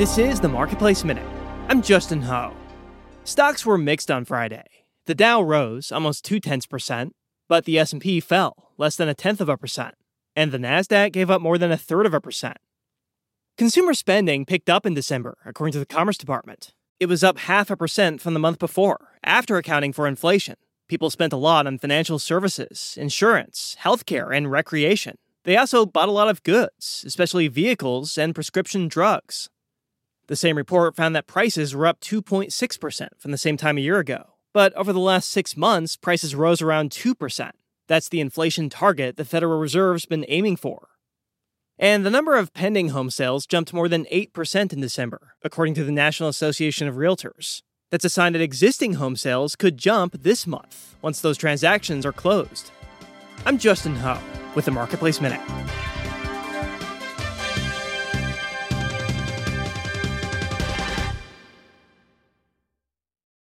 This is the Marketplace Minute. I'm Justin Ho. Stocks were mixed on Friday. The Dow rose almost two tenths percent, but the S&P fell less than a tenth of a percent, and the Nasdaq gave up more than a third of a percent. Consumer spending picked up in December, according to the Commerce Department. It was up half a percent from the month before, after accounting for inflation. People spent a lot on financial services, insurance, healthcare, and recreation. They also bought a lot of goods, especially vehicles and prescription drugs. The same report found that prices were up 2.6% from the same time a year ago. But over the last six months, prices rose around 2%. That's the inflation target the Federal Reserve's been aiming for. And the number of pending home sales jumped more than 8% in December, according to the National Association of Realtors. That's a sign that existing home sales could jump this month once those transactions are closed. I'm Justin Ho with the Marketplace Minute.